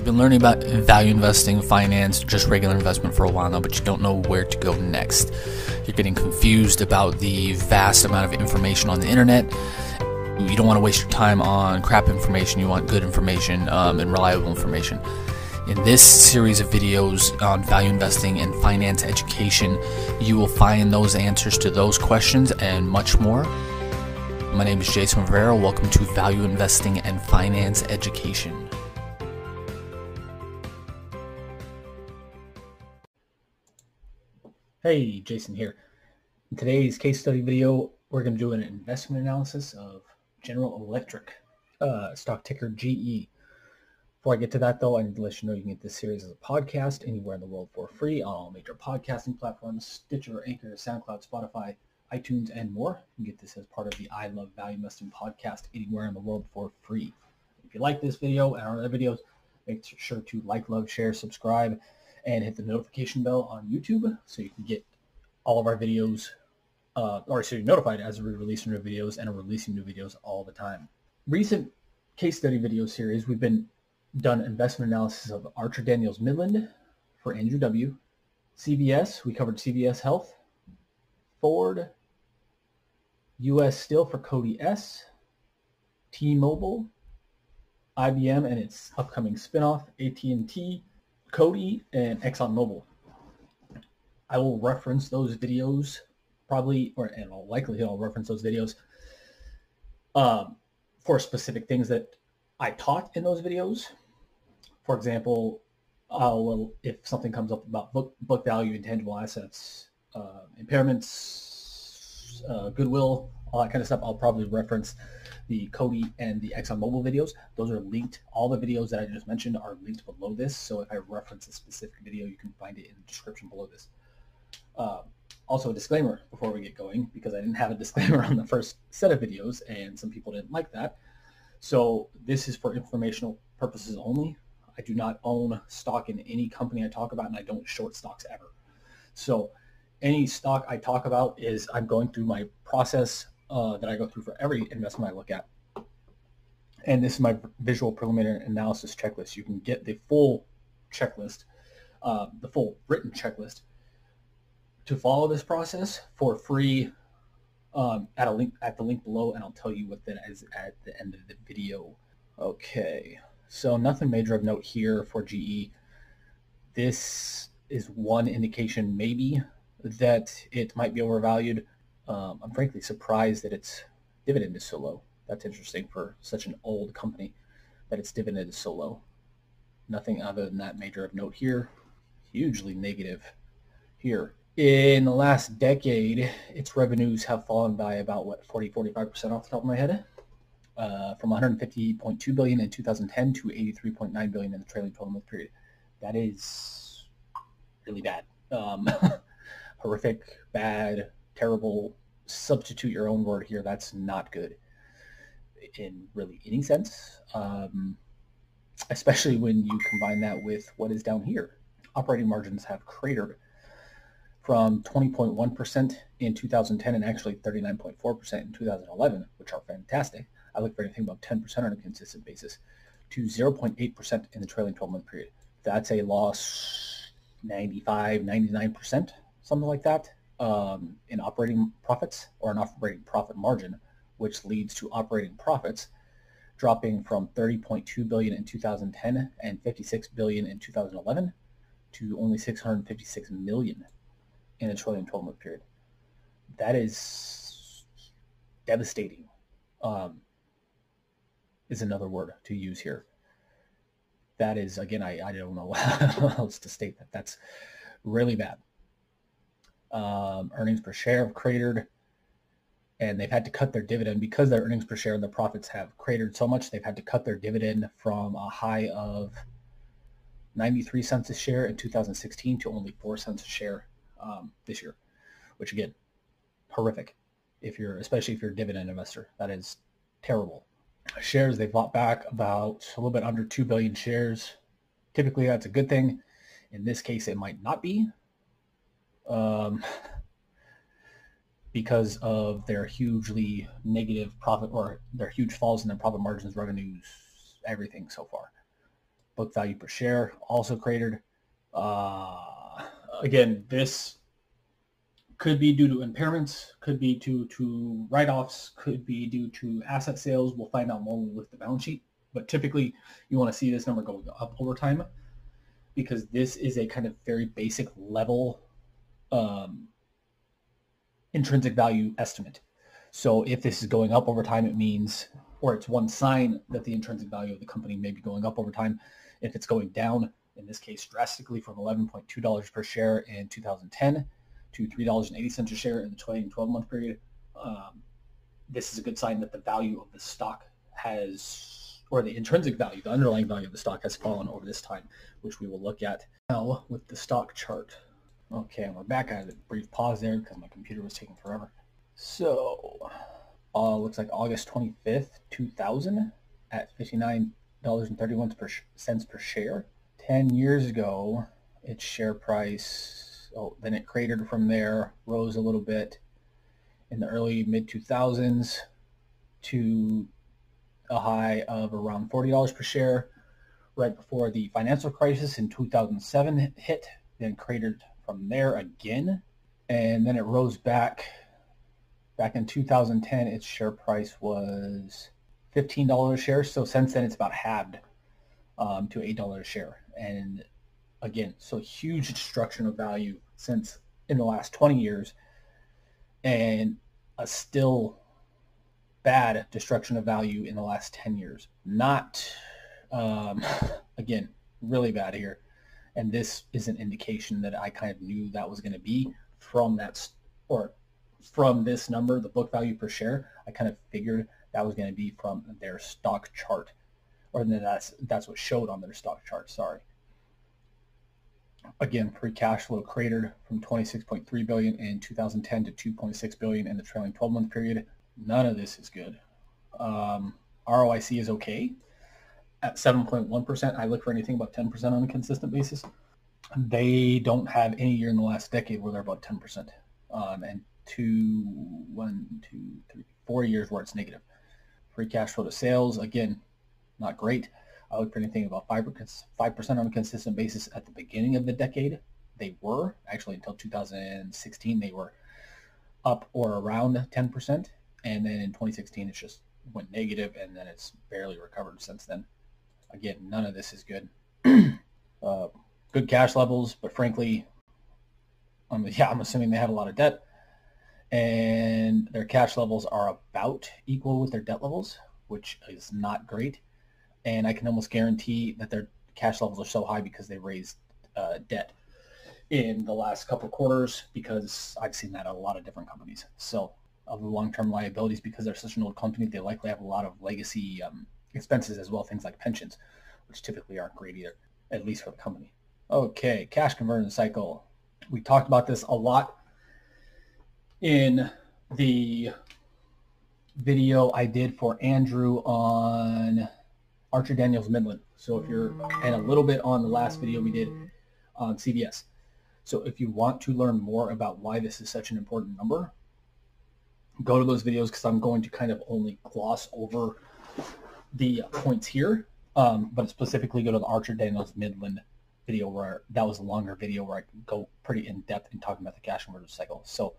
you've been learning about value investing, finance, just regular investment for a while now, but you don't know where to go next. You're getting confused about the vast amount of information on the internet. You don't want to waste your time on crap information. You want good information um, and reliable information. In this series of videos on value investing and finance education, you will find those answers to those questions and much more. My name is Jason Rivera. Welcome to Value Investing and Finance Education. Hey, Jason here. In today's case study video, we're going to do an investment analysis of General Electric, uh, stock ticker GE. Before I get to that, though, I need to let you know you can get this series as a podcast anywhere in the world for free on all major podcasting platforms, Stitcher, Anchor, SoundCloud, Spotify, iTunes, and more. You can get this as part of the I Love Value Investing podcast anywhere in the world for free. If you like this video and our other videos, make sure to like, love, share, subscribe, and hit the notification bell on YouTube so you can get all of our videos, uh, or so you're notified as we release new videos and are releasing new videos all the time. Recent case study video series, we've been done investment analysis of Archer Daniels Midland for Andrew W. CVS, we covered CVS Health, Ford, U.S. Steel for Cody S, T-Mobile, IBM and its upcoming spinoff, AT&T, Coty and ExxonMobil. I will reference those videos probably, or in all likelihood, I'll reference those videos um, for specific things that I taught in those videos. For example, I'll, if something comes up about book, book value, intangible assets, uh, impairments, uh, goodwill, all that kind of stuff, I'll probably reference the Coty and the ExxonMobil videos. Those are linked. All the videos that I just mentioned are linked below this. So if I reference a specific video, you can find it in the description below this. Uh, also a disclaimer before we get going, because I didn't have a disclaimer on the first set of videos and some people didn't like that. So this is for informational purposes only. I do not own stock in any company I talk about and I don't short stocks ever. So any stock I talk about is I'm going through my process uh, that I go through for every investment I look at. And this is my visual preliminary analysis checklist. You can get the full checklist, uh, the full written checklist to follow this process for free um, at a link at the link below, and I'll tell you what that is at the end of the video. Okay, so nothing major of note here for GE. This is one indication maybe that it might be overvalued. Um, I'm frankly surprised that its dividend is so low. That's interesting for such an old company that its dividend is so low. Nothing other than that major of note here. Hugely negative here. In the last decade, its revenues have fallen by about, what, 40, 45% off the top of my head? Uh, from 150.2 billion in 2010 to 83.9 billion in the trailing 12-month period. That is really bad. Um, horrific, bad, terrible, substitute your own word here. That's not good in really any sense, um, especially when you combine that with what is down here. Operating margins have cratered from 20.1% in 2010 and actually 39.4% in 2011, which are fantastic. I look for anything about 10% on a consistent basis, to 0.8% in the trailing 12-month period. That's a loss 95, 99%, something like that um, in operating profits or an operating profit margin, which leads to operating profits dropping from 30.2 billion in 2010 and 56 billion in 2011 to only 656 million in the trailing 12 month period. That is devastating. Um, is another word to use here. That is, again, I, I don't know how else to state that. That's really bad. Um, earnings per share have cratered, and they've had to cut their dividend because their earnings per share and the profits have cratered so much. They've had to cut their dividend from a high of 93 cents a share in 2016 to only 4 cents a share um, this year, which again, horrific. If you're, especially if you're a dividend investor, that is terrible. Shares they bought back about a little bit under 2 billion shares. Typically, that's a good thing. In this case, it might not be um, because of their hugely negative profit or their huge falls in their profit margins, revenues, everything so far. Book value per share also cratered. Uh, again, this could be due to impairments, could be due to write-offs, could be due to asset sales. We'll find out more with the balance sheet. But typically, you want to see this number going up over time because this is a kind of very basic level um, intrinsic value estimate. So if this is going up over time, it means, or it's one sign that the intrinsic value of the company may be going up over time. If it's going down, in this case, drastically from $11.2 per share in 2010 to $3.80 a share in the 20 and 12 month period, um, this is a good sign that the value of the stock has, or the intrinsic value, the underlying value of the stock has fallen over this time, which we will look at now with the stock chart. Okay, we're back. I had a brief pause there because my computer was taking forever. So, uh, looks like August 25th, 2000 at $59.31 per cents per share. 10 years ago, its share price, oh, then it cratered from there, rose a little bit in the early mid 2000s to a high of around $40 per share right before the financial crisis in 2007 hit, then cratered from there again. And then it rose back. Back in 2010, its share price was $15 a share. So since then, it's about halved um, to $8 a share. And again, so huge destruction of value since in the last 20 years and a still bad destruction of value in the last 10 years. Not, um, again, really bad here. And this is an indication that I kind of knew that was going to be from that, or from this number, the book value per share. I kind of figured that was going to be from their stock chart, or that's that's what showed on their stock chart. Sorry. Again, free cash flow cratered from 26.3 billion in 2010 to 2.6 billion in the trailing 12-month period. None of this is good. Um, ROIC is okay at 7.1%. I look for anything about 10% on a consistent basis. They don't have any year in the last decade where they're about 10%. Um, and two, one, two, three, four years where it's negative. Free cash flow to sales, again, not great. I look for anything about 5%, 5% on a consistent basis at the beginning of the decade. They were, actually until 2016, they were up or around 10%. And then in 2016, it just went negative and then it's barely recovered since then. Again, none of this is good. uh, good cash levels, but frankly, um, yeah, I'm assuming they have a lot of debt, and their cash levels are about equal with their debt levels, which is not great. And I can almost guarantee that their cash levels are so high because they raised uh, debt in the last couple of quarters because I've seen that at a lot of different companies. So of the long-term liabilities, because they're such an old company, they likely have a lot of legacy um, expenses as well, things like pensions, which typically aren't great either, at least for the company. Okay, cash conversion cycle. We talked about this a lot in the video I did for Andrew on Archer Daniels Midland. So if you're, and a little bit on the last video we did on CVS. So if you want to learn more about why this is such an important number, go to those videos because I'm going to kind of only gloss over the points here, um, but specifically go to the Archer Daniels Midland video where that was a longer video where I go pretty in depth in talking about the cash conversion cycle. So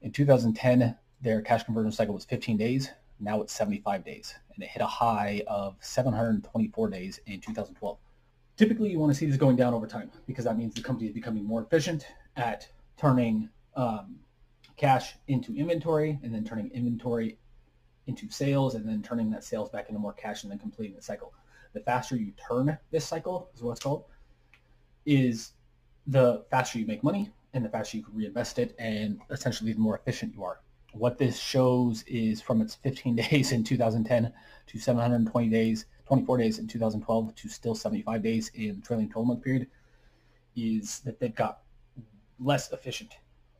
in 2010, their cash conversion cycle was 15 days. Now it's 75 days, and it hit a high of 724 days in 2012. Typically, you want to see this going down over time because that means the company is becoming more efficient at turning um, cash into inventory and then turning inventory into sales and then turning that sales back into more cash and then completing the cycle. The faster you turn this cycle is what it's called, is the faster you make money and the faster you can reinvest it and essentially the more efficient you are. What this shows is from its 15 days in 2010 to 720 days, 24 days in 2012 to still 75 days in trailing 12 month period is that they've got less efficient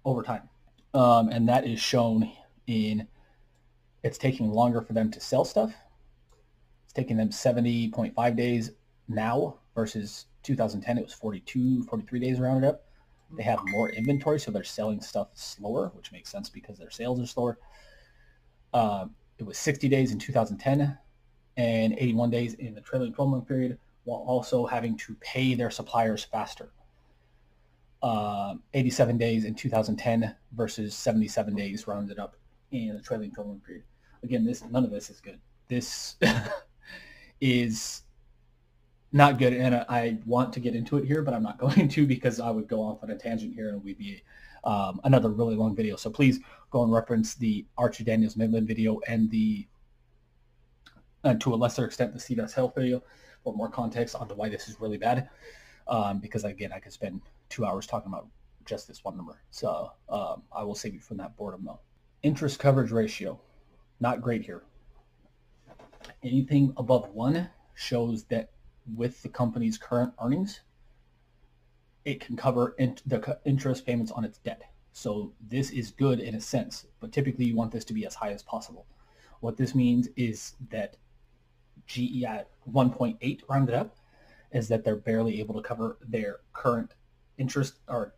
over time. Um, and that is shown in it's taking longer for them to sell stuff. It's taking them 70.5 days now versus 2010. It was 42, 43 days rounded up. They have more inventory, so they're selling stuff slower, which makes sense because their sales are slower. Uh, it was 60 days in 2010 and 81 days in the trailing 12-month period while also having to pay their suppliers faster. Uh, 87 days in 2010 versus 77 days rounded up in the trailing 12-month period. Again, this none of this is good. This is not good, and I want to get into it here, but I'm not going to because I would go off on a tangent here and we'd be um, another really long video. So please go and reference the Archer Daniels Midland video and the, and to a lesser extent, the CVS Health video for more context on why this is really bad. Um, because again, I could spend two hours talking about just this one number. So um, I will save you from that boredom though. Interest coverage ratio, not great here. Anything above one shows that with the company's current earnings, it can cover in the interest payments on its debt. So this is good in a sense, but typically you want this to be as high as possible. What this means is that GE at 1.8 rounded up is that they're barely able to cover their current interest or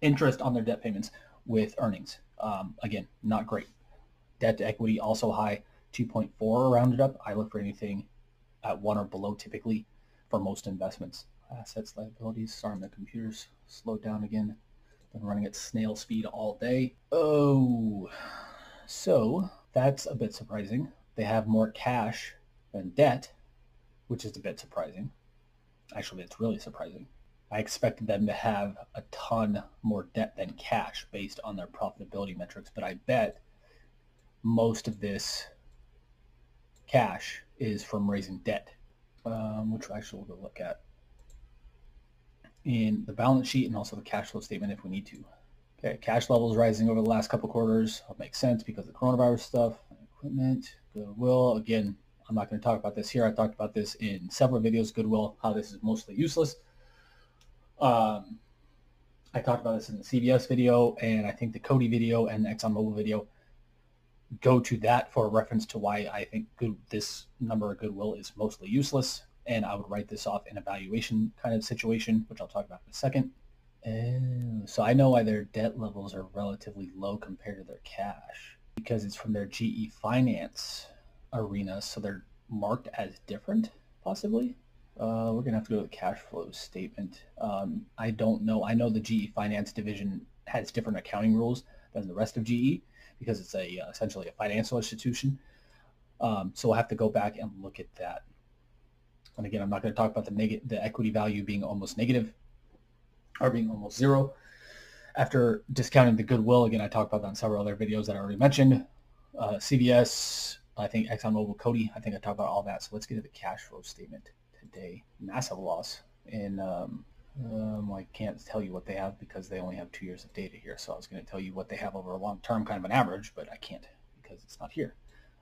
interest on their debt payments with earnings. Um, again, not great. Debt to equity also high, 2.4 rounded up. I look for anything at one or below typically for most investments. Assets, liabilities. Sorry, my computer's slowed down again. Been running at snail speed all day. Oh, so that's a bit surprising. They have more cash than debt, which is a bit surprising. Actually, it's really surprising. I expected them to have a ton more debt than cash based on their profitability metrics, but I bet most of this cash is from raising debt, um, which actually we'll look at in the balance sheet and also the cash flow statement if we need to. Okay, cash levels rising over the last couple quarters. That makes sense because of the coronavirus stuff. Equipment, goodwill. Again, I'm not going to talk about this here. I talked about this in several videos, goodwill, how this is mostly useless. Um, I talked about this in the CVS video and I think the Coty video and the ExxonMobil video go to that for a reference to why I think good, this number of goodwill is mostly useless and I would write this off in a valuation kind of situation, which I'll talk about in a second. Oh, so I know why their debt levels are relatively low compared to their cash because it's from their GE Finance arena, so they're marked as different, possibly. Uh, we're gonna have to go to the cash flow statement. Um, I don't know. I know the GE Finance division has different accounting rules than the rest of GE because it's a uh, essentially a financial institution. Um, so we'll have to go back and look at that. And again, I'm not going to talk about the negative, the equity value being almost negative or being almost zero. After discounting the goodwill, again, I talked about that in several other videos that I already mentioned. Uh, CVS, I think ExxonMobil, Coty, I think I talked about all that. So let's get to the cash flow statement today. Massive loss in, um, um, I can't tell you what they have because they only have two years of data here. So I was going to tell you what they have over a long term, kind of an average, but I can't because it's not here.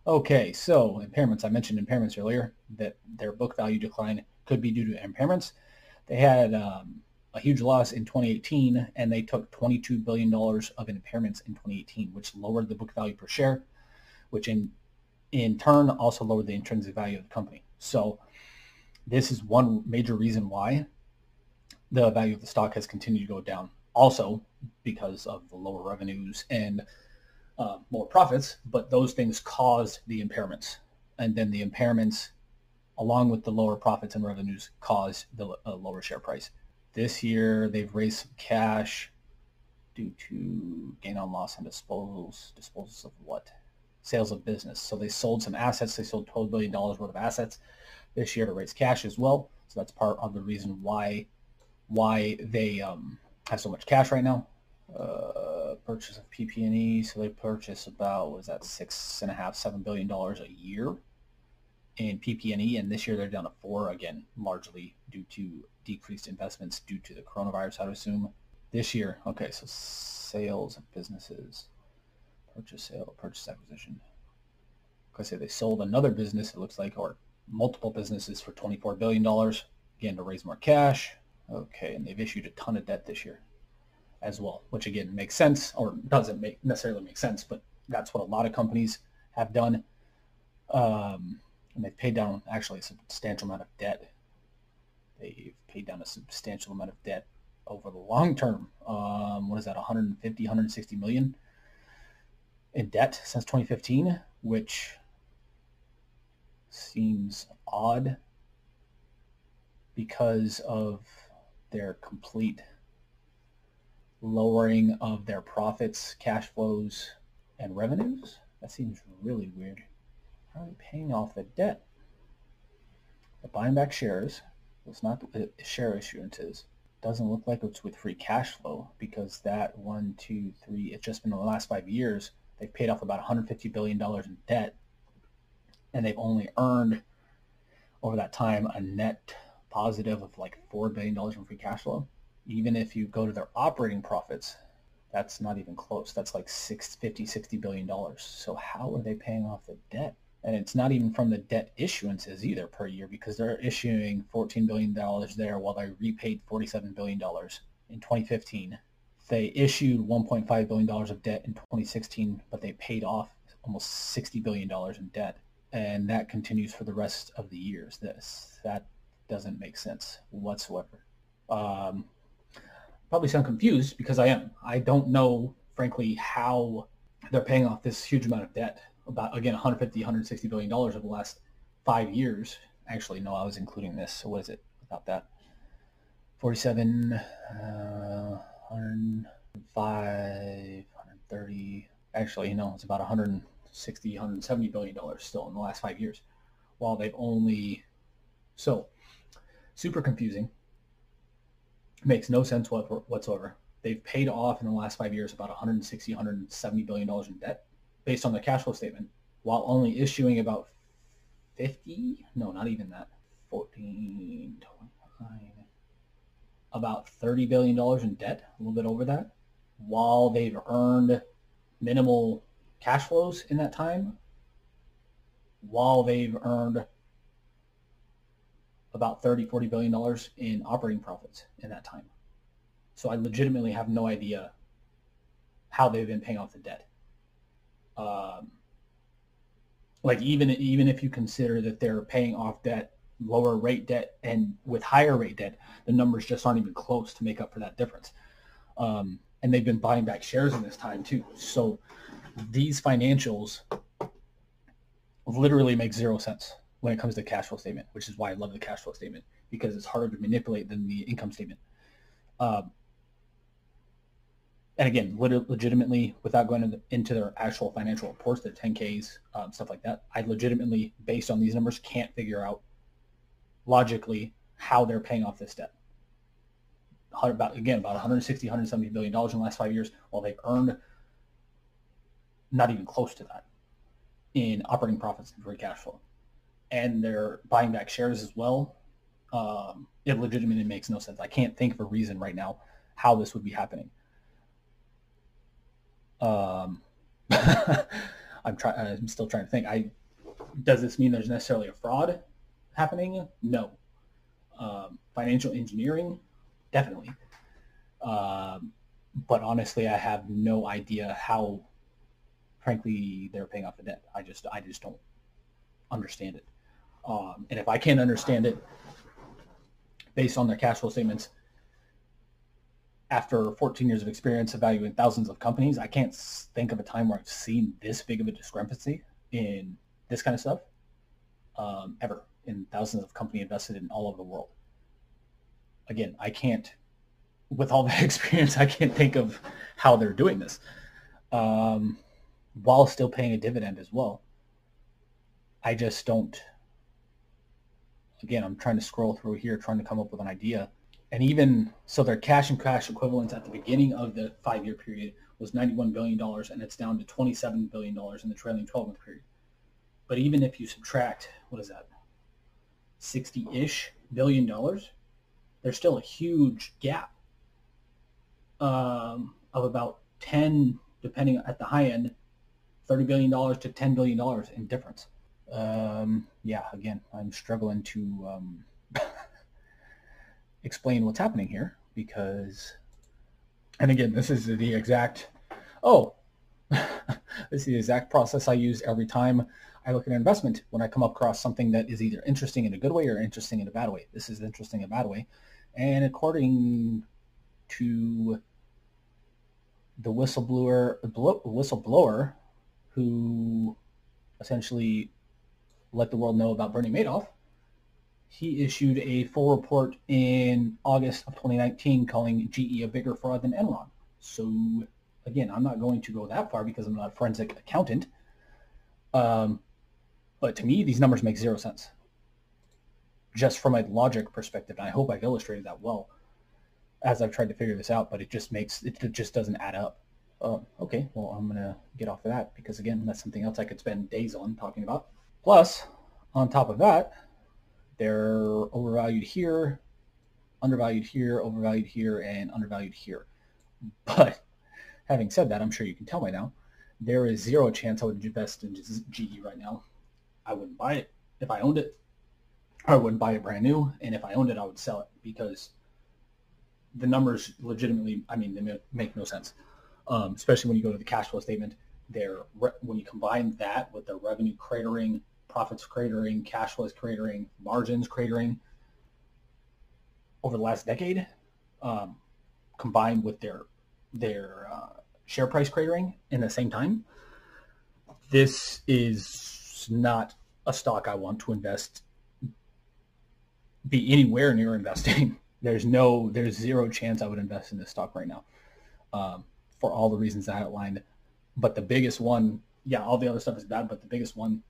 Okay, so impairments. I mentioned impairments earlier, that their book value decline could be due to impairments. They had um, a huge loss in 2018, and they took $22 billion of impairments in 2018, which lowered the book value per share, which in, in turn also lowered the intrinsic value of the company. So this is one major reason why the value of the stock has continued to go down. Also because of the lower revenues and uh, more profits, but those things caused the impairments. And then the impairments, along with the lower profits and revenues, caused the uh, lower share price. This year, they've raised some cash due to gain on loss on disposals. Disposals of what? Sales of business. So they sold some assets. They sold $12 billion worth of assets this year to raise cash as well. So that's part of the reason why why they um, have so much cash right now. Uh, purchase of PP&E. So they purchase about was that six and a half, seven billion dollars a year in PP&E, and this year they're down to four again, largely due to decreased investments due to the coronavirus. I would assume this year. Okay, so sales of businesses, purchase, sale, purchase, acquisition. I say they sold another business. It looks like, or multiple businesses for twenty-four billion dollars again to raise more cash. Okay, and they've issued a ton of debt this year as well, which again makes sense or doesn't make necessarily make sense, but that's what a lot of companies have done. Um, and they've paid down actually a substantial amount of debt. They've paid down a substantial amount of debt over the long term. Um, what is that, 150, 160 million in debt since 2015, which seems odd because of their complete lowering of their profits, cash flows, and revenues? That seems really weird. How are they paying off the debt? They're buying back shares. It's not the share issuances. Doesn't look like it's with free cash flow because that one, two, three, it's just been in the last five years, they've paid off about $150 billion in debt and they've only earned over that time a net positive of like $4 billion in free cash flow. Even if you go to their operating profits, that's not even close. That's like six, 50, 60 billion dollars. So how are they paying off the debt? And it's not even from the debt issuances either per year because they're issuing $14 billion there while they repaid $47 billion in 2015. They issued $1.5 billion of debt in 2016, but they paid off almost $60 billion in debt and that continues for the rest of the years. This that doesn't make sense whatsoever. Um, probably sound confused because I am. I don't know, frankly, how they're paying off this huge amount of debt. About again, 150, 160 billion dollars over the last five years. Actually, no, I was including this. So what is it about that? 47, uh, 105, 130. Actually, you know, it's about 100. 60, 170 billion dollars still in the last five years, while they've only so super confusing. Makes no sense whatsoever. They've paid off in the last five years about 160, 170 billion dollars in debt based on their cash flow statement, while only issuing about 50, no, not even that, 14, 29, about 30 billion dollars in debt, a little bit over that, while they've earned minimal cash flows in that time while they've earned about 30, 40 billion dollars in operating profits in that time. So I legitimately have no idea how they've been paying off the debt. Um, like even even if you consider that they're paying off debt, lower rate debt, and with higher rate debt, the numbers just aren't even close to make up for that difference. Um, and they've been buying back shares in this time too. So these financials literally make zero sense when it comes to cash flow statement, which is why I love the cash flow statement because it's harder to manipulate than the income statement. Um, and again, legitimately, without going into their actual financial reports, their 10Ks, um, stuff like that, I legitimately, based on these numbers, can't figure out logically how they're paying off this debt. About again, about 160, 170 billion dollars in the last five years, while they've earned not even close to that in operating profits and free cash flow. And they're buying back shares as well. Um, it legitimately makes no sense. I can't think of a reason right now how this would be happening. Um, I'm trying. I'm still trying to think. I does this mean there's necessarily a fraud happening? No. Um, financial engineering, definitely. Um, but honestly, I have no idea how frankly, they're paying off the debt. I just, I just don't understand it. Um, and if I can't understand it based on their cash flow statements, after 14 years of experience evaluating thousands of companies, I can't think of a time where I've seen this big of a discrepancy in this kind of stuff um, ever in thousands of company invested in all over the world. Again, I can't, with all the experience, I can't think of how they're doing this. Um, while still paying a dividend as well. I just don't. Again, I'm trying to scroll through here, trying to come up with an idea. And even so, their cash and cash equivalents at the beginning of the five-year period was $91 billion, and it's down to $27 billion in the trailing 12-month period. But even if you subtract, what is that, 60-ish billion dollars, there's still a huge gap um, of about 10, depending at the high end, $30 billion to $10 billion in difference. Um, yeah, again, I'm struggling to um, explain what's happening here because, and again, this is the exact, oh, this is the exact process I use every time I look at an investment when I come across something that is either interesting in a good way or interesting in a bad way. This is interesting in a bad way. And according to the whistleblower, whistleblower who essentially let the world know about Bernie Madoff, he issued a full report in August of 2019 calling GE a bigger fraud than Enron. So again, I'm not going to go that far because I'm not a forensic accountant. Um, but to me, these numbers make zero sense. Just from a logic perspective, and I hope I've illustrated that well as I've tried to figure this out, but it just makes, it just doesn't add up. Uh, okay, well, I'm going to get off of that because, again, that's something else I could spend days on talking about. Plus, on top of that, they're overvalued here, undervalued here, overvalued here, and undervalued here. But having said that, I'm sure you can tell by now, there is zero chance I would invest in GE right now. I wouldn't buy it if I owned it. I wouldn't buy it brand new, and if I owned it, I would sell it because the numbers legitimately, I mean, they make no sense. Um, especially when you go to the cash flow statement, there when you combine that with the revenue cratering, profits cratering, cash flows cratering, margins cratering over the last decade, um, combined with their their uh, share price cratering in the same time, this is not a stock I want to invest, be anywhere near investing. There's no, there's zero chance I would invest in this stock right now um, for all the reasons I outlined. But the biggest one, yeah, all the other stuff is bad, but the biggest one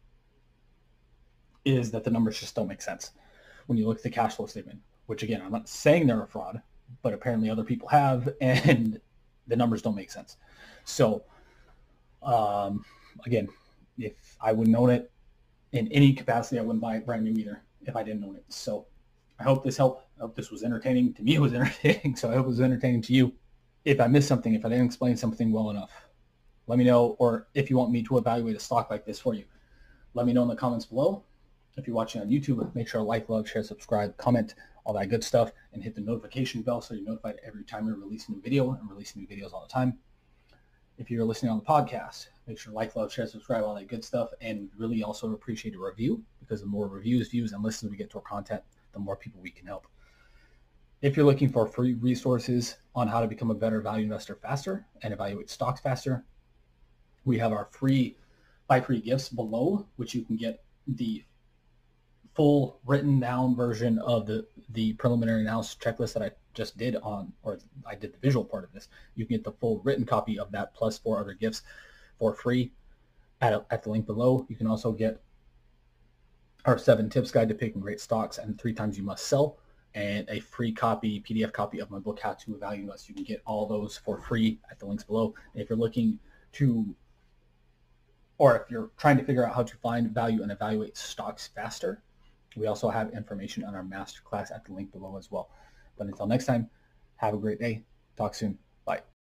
is that the numbers just don't make sense when you look at the cash flow statement, which again, I'm not saying they're a fraud, but apparently other people have, and the numbers don't make sense. So, um, again, if I wouldn't own it in any capacity, I wouldn't buy it brand new either if I didn't own it. So I hope this helped. I hope this was entertaining. To me, it was entertaining. So I hope it was entertaining to you. If I missed something, if I didn't explain something well enough, let me know. Or if you want me to evaluate a stock like this for you, let me know in the comments below. If you're watching on YouTube, make sure to like, love, share, subscribe, comment, all that good stuff, and hit the notification bell so you're notified every time we release a new video and release new videos all the time. If you're listening on the podcast, make sure to like, love, share, subscribe, all that good stuff, and really also appreciate a review because the more reviews, views, and listens we get to our content, the more people we can help. If you're looking for free resources on how to become a better value investor faster and evaluate stocks faster, we have our free buy free gifts below, which you can get the full written down version of the, the preliminary analysis checklist that I just did on, or I did the visual part of this. You can get the full written copy of that plus four other gifts for free at, a, at the link below. You can also get our seven tips guide to picking great stocks and three times you must sell and a free copy, PDF copy of my book, How to Value Us. You can get all those for free at the links below. And if you're looking to, or if you're trying to figure out how to find value and evaluate stocks faster, we also have information on our masterclass at the link below as well. But until next time, have a great day. Talk soon. Bye.